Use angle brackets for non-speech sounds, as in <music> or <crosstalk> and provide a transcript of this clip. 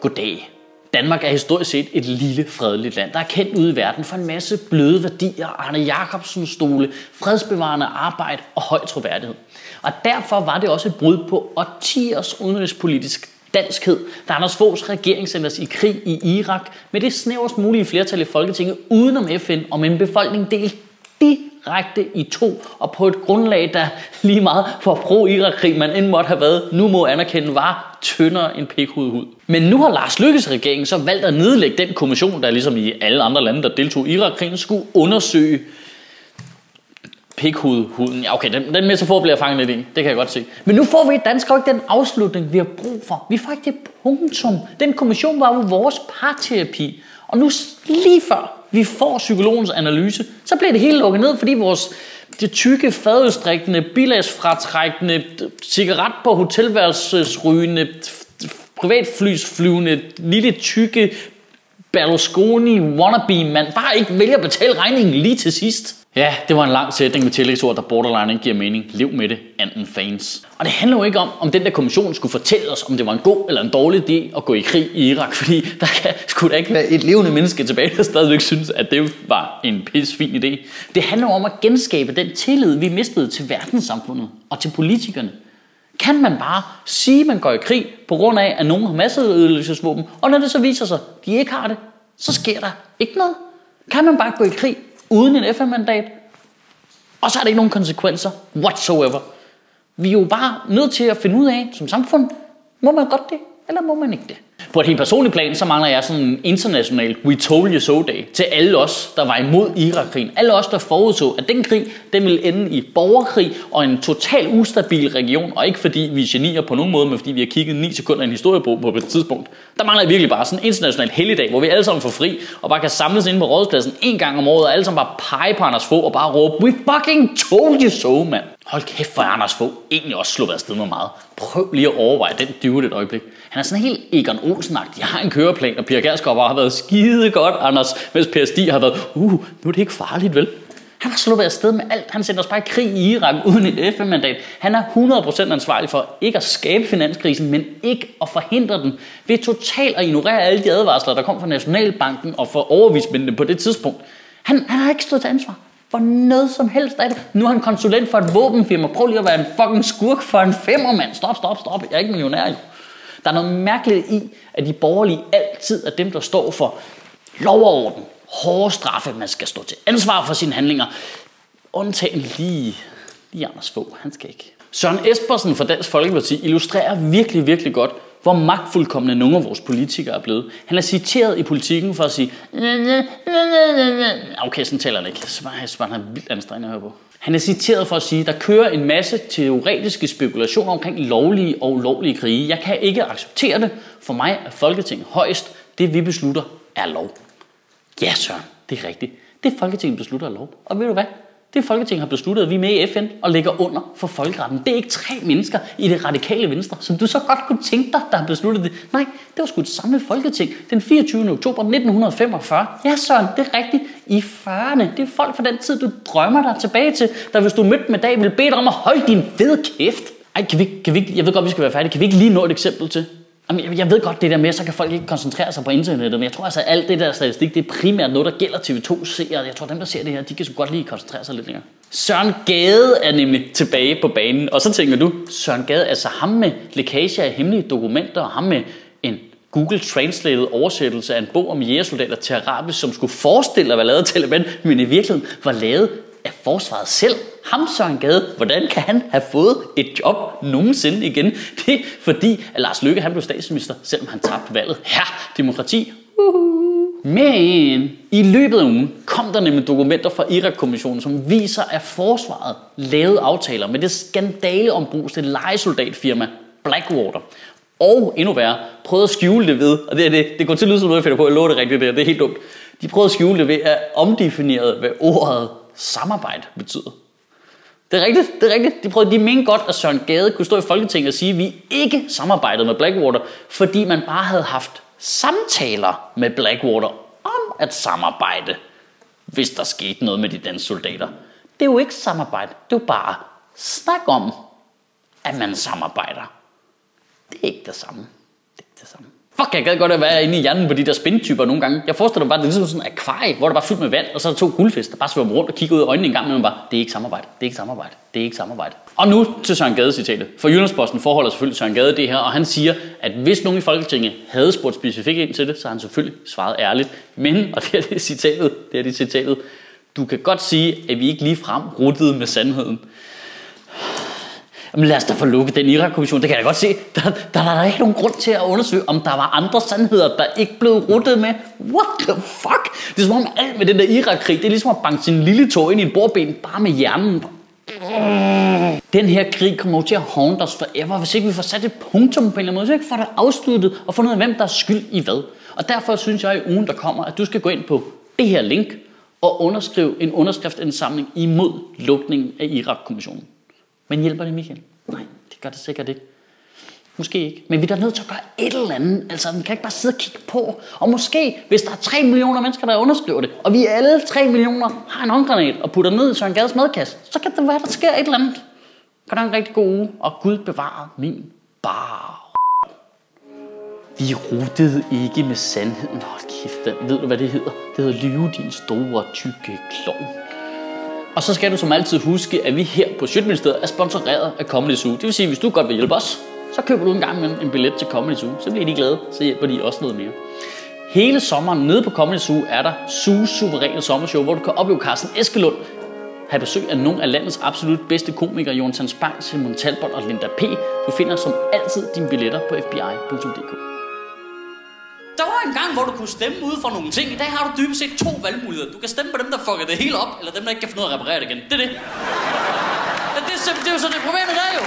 Goddag. Danmark er historisk set et lille, fredeligt land, der er kendt ude i verden for en masse bløde værdier, Arne Jacobsen stole, fredsbevarende arbejde og høj troværdighed. Og derfor var det også et brud på årtiers udenrigspolitisk danskhed, da Anders Foghs regering sendte os i krig i Irak med det snæverst mulige flertal i Folketinget udenom FN og med en befolkning delt direkte i to, og på et grundlag, der <laughs> lige meget for pro-Irak-krig, man end måtte have været, nu må anerkende, var tyndere end pikhudhud. Men nu har Lars Lykkes regering så valgt at nedlægge den kommission, der ligesom i alle andre lande, der deltog i Irak-krigen, skulle undersøge pikhudhuden. Ja, okay, den, den metafor bliver jeg fanget lidt i. Det kan jeg godt se. Men nu får vi i dansk ikke den afslutning, vi har brug for. Vi får ikke det punktum. Den kommission var jo vores parterapi. Og nu lige før vi får psykologens analyse, så bliver det hele lukket ned, fordi vores det tykke, fadøstrikkende, bilagsfratrækkende, cigaret på hotelværelsesrygende, privatflysflyvende, lille tykke Berlusconi wannabe mand bare ikke vælger at betale regningen lige til sidst. Ja, det var en lang sætning med tillægsord, der borderline ikke giver mening. Lev med det, anden fans. Og det handler jo ikke om, om den der kommission skulle fortælle os, om det var en god eller en dårlig idé at gå i krig i Irak, <laughs> fordi der kan, skulle da ikke være et levende menneske tilbage, der stadigvæk synes, at det var en pis fin idé. Det handler om at genskabe den tillid, vi mistede til verdenssamfundet og til politikerne. Kan man bare sige, at man går i krig på grund af, at nogen har masseødelæggelsesvåben, og når det så viser sig, at de ikke har det, så sker der ikke noget? Kan man bare gå i krig uden en FN-mandat, og så er der ikke nogen konsekvenser whatsoever. Vi er jo bare nødt til at finde ud af, som samfund, må man godt det, eller må man ikke det? På et helt personligt plan, så mangler jeg sådan en international We Told You So Day til alle os, der var imod Irakkrigen. Alle os, der forudså, at den krig, den ville ende i borgerkrig og en total ustabil region. Og ikke fordi vi er genier på nogen måde, men fordi vi har kigget 9 sekunder i en historiebog på et tidspunkt. Der mangler jeg virkelig bare sådan en international helligdag, hvor vi alle sammen får fri og bare kan samles ind på rådspladsen en gang om året, og alle sammen bare pege på Anders Fogh og bare råbe, We fucking told you so, mand. Hold kæft, for Anders Fogh egentlig også sluppet afsted med meget. Prøv lige at overveje den dyve et øjeblik. Han er sådan helt Egon olsen -agtig. Jeg har en køreplan, og Pia Gersgaard bare har været skide godt, Anders, mens Per Stig har været, uh, nu er det ikke farligt, vel? Han har sluppet afsted med alt. Han sender os bare i krig i Irak uden et FN-mandat. Han er 100% ansvarlig for ikke at skabe finanskrisen, men ikke at forhindre den ved totalt at ignorere alle de advarsler, der kom fra Nationalbanken og fra overvismændene på det tidspunkt. Han, han har ikke stået til ansvar for noget som helst af det. Nu er han konsulent for et våbenfirma. Prøv lige at være en fucking skurk for en femmermand. Stop, stop, stop. Jeg er ikke millionær jo. Der er noget mærkeligt i, at de borgerlige altid er dem, der står for lov og orden, hårde straffe, man skal stå til ansvar for sine handlinger. Undtagen lige, lige Anders Fogh, han skal ikke. Søren Espersen fra Dansk Folkeparti illustrerer virkelig, virkelig godt, hvor magtfuldkommende nogle af vores politikere er blevet. Han er citeret i politikken for at sige, okay, sådan taler han ikke. Så var han vildt anstrengende at høre på. Han er citeret for at sige, der kører en masse teoretiske spekulationer omkring lovlige og ulovlige krige. Jeg kan ikke acceptere det. For mig er Folketinget højst. Det vi beslutter er lov. Ja, Søren, det er rigtigt. Det Folketinget beslutter er lov. Og ved du hvad? Det Folketinget har besluttet, at vi er med i FN og ligger under for folkeretten. Det er ikke tre mennesker i det radikale venstre, som du så godt kunne tænke dig, der har besluttet det. Nej, det var sgu et samlet Folketing den 24. oktober 1945. Ja, Søren, det er rigtigt. I 40'erne. Det er folk fra den tid, du drømmer dig tilbage til, der hvis du mødte med dag, ville bede dig om at holde din fede kæft. Ej, kan vi, kan vi, jeg ved godt, vi skal være færdige. Kan vi ikke lige nå et eksempel til? Jamen, jeg ved godt det der med, så kan folk ikke koncentrere sig på internettet, men jeg tror altså, at alt det der statistik, det er primært noget, der gælder TV2 seere. Jeg tror, dem, der ser det her, de kan så godt lige koncentrere sig lidt længere. Søren Gade er nemlig tilbage på banen, og så tænker du, Søren Gade, altså ham med lækage af hemmelige dokumenter, og ham med en Google Translated oversættelse af en bog om jægersoldater til arabisk, som skulle forestille at være lavet af Taliban, men i virkeligheden var lavet af forsvaret selv. Ham Søren Gade, hvordan kan han have fået et job nogensinde igen? Det er fordi, at Lars Løkke han blev statsminister, selvom han tabte valget. Ja, demokrati. Uhuh. Men i løbet af ugen kom der nemlig dokumenter fra Irak-kommissionen, som viser, at forsvaret lavede aftaler med det skandale lejesoldatfirma legesoldatfirma Blackwater. Og endnu værre, prøvede at skjule det ved, og det, er det, det går til at lyde som noget, jeg finder på, jeg lover det rigtigt, det, det er helt dumt. De prøvede at skjule det ved at omdefinere, hvad ordet samarbejde betyder. Det er rigtigt, det er rigtigt. De prøvede, de mente godt, at Søren Gade kunne stå i Folketinget og sige, at vi ikke samarbejdede med Blackwater, fordi man bare havde haft samtaler med Blackwater om at samarbejde, hvis der skete noget med de danske soldater. Det er jo ikke samarbejde, det er jo bare snak om, at man samarbejder. Det er ikke det samme. Det er ikke det samme. Fuck, jeg gad godt at være inde i hjernen på de der spindtyper nogle gange. Jeg forestiller mig bare, det er ligesom sådan en akvarie, hvor der bare er fyldt med vand, og så er der to guldfisk, der bare svømmer rundt og kigger ud af øjnene en gang, men bare, det er ikke samarbejde, det er ikke samarbejde, det er ikke samarbejde. Og nu til Søren Gade citatet. For Jyllandsposten forholder selvfølgelig Søren Gade det her, og han siger, at hvis nogen i Folketinget havde spurgt specifikt ind til det, så har han selvfølgelig svaret ærligt. Men, <laughs> og det er det citatet, det er det citatet, du kan godt sige, at vi ikke lige frem ruttede med sandheden. Jamen lad os da få lukket den Irak-kommission. Det kan jeg godt se. Der, der, der er ikke nogen grund til at undersøge, om der var andre sandheder, der ikke blev ruttet med. What the fuck? Det er som om alt med den der Irak-krig, det er ligesom at banke sin lille tog ind i en bordben, bare med hjernen. Den her krig kommer jo til at haunt os forever, hvis ikke vi får sat et punktum på en eller anden måde, så ikke får det afsluttet og fundet ud af, hvem der er skyld i hvad. Og derfor synes jeg i ugen, der kommer, at du skal gå ind på det her link og underskrive en underskriftindsamling imod lukningen af Irak-kommissionen. Men hjælper det Michael? Nej, det gør det sikkert ikke. Måske ikke. Men vi er da nødt til at gøre et eller andet. Altså, vi kan ikke bare sidde og kigge på. Og måske, hvis der er 3 millioner mennesker, der underskriver det, og vi alle 3 millioner har en håndgranat og putter ned i Søren Gades madkasse, så kan det være, der sker et eller andet. Kan der en rigtig god uge, og Gud bevare min bar. Vi rutede ikke med sandheden. Hold kæft, ved du hvad det hedder? Det hedder lyve, din store, tykke klovn. Og så skal du som altid huske, at vi her på Sjøtministeriet er sponsoreret af Comedy Zoo. Det vil sige, at hvis du godt vil hjælpe os, så køber du en gang med en billet til Comedy Zoo. Så bliver de glade, så hjælper de også noget mere. Hele sommeren nede på Comedy Zoo er der Zoos suveræne sommershow, hvor du kan opleve Carsten Eskelund have besøg af nogle af landets absolut bedste komikere, Jonathan Spang, Simon Talbot og Linda P. Du finder som altid dine billetter på fbi.dk. Der var en gang, hvor du kunne stemme ud for nogle ting. I dag har du dybest set to valgmuligheder. Du kan stemme på dem, der fucker det hele op, eller dem, der ikke kan finde ud af at reparere det igen. Det er det. Ja, det, er, det er jo så det problemet der jo.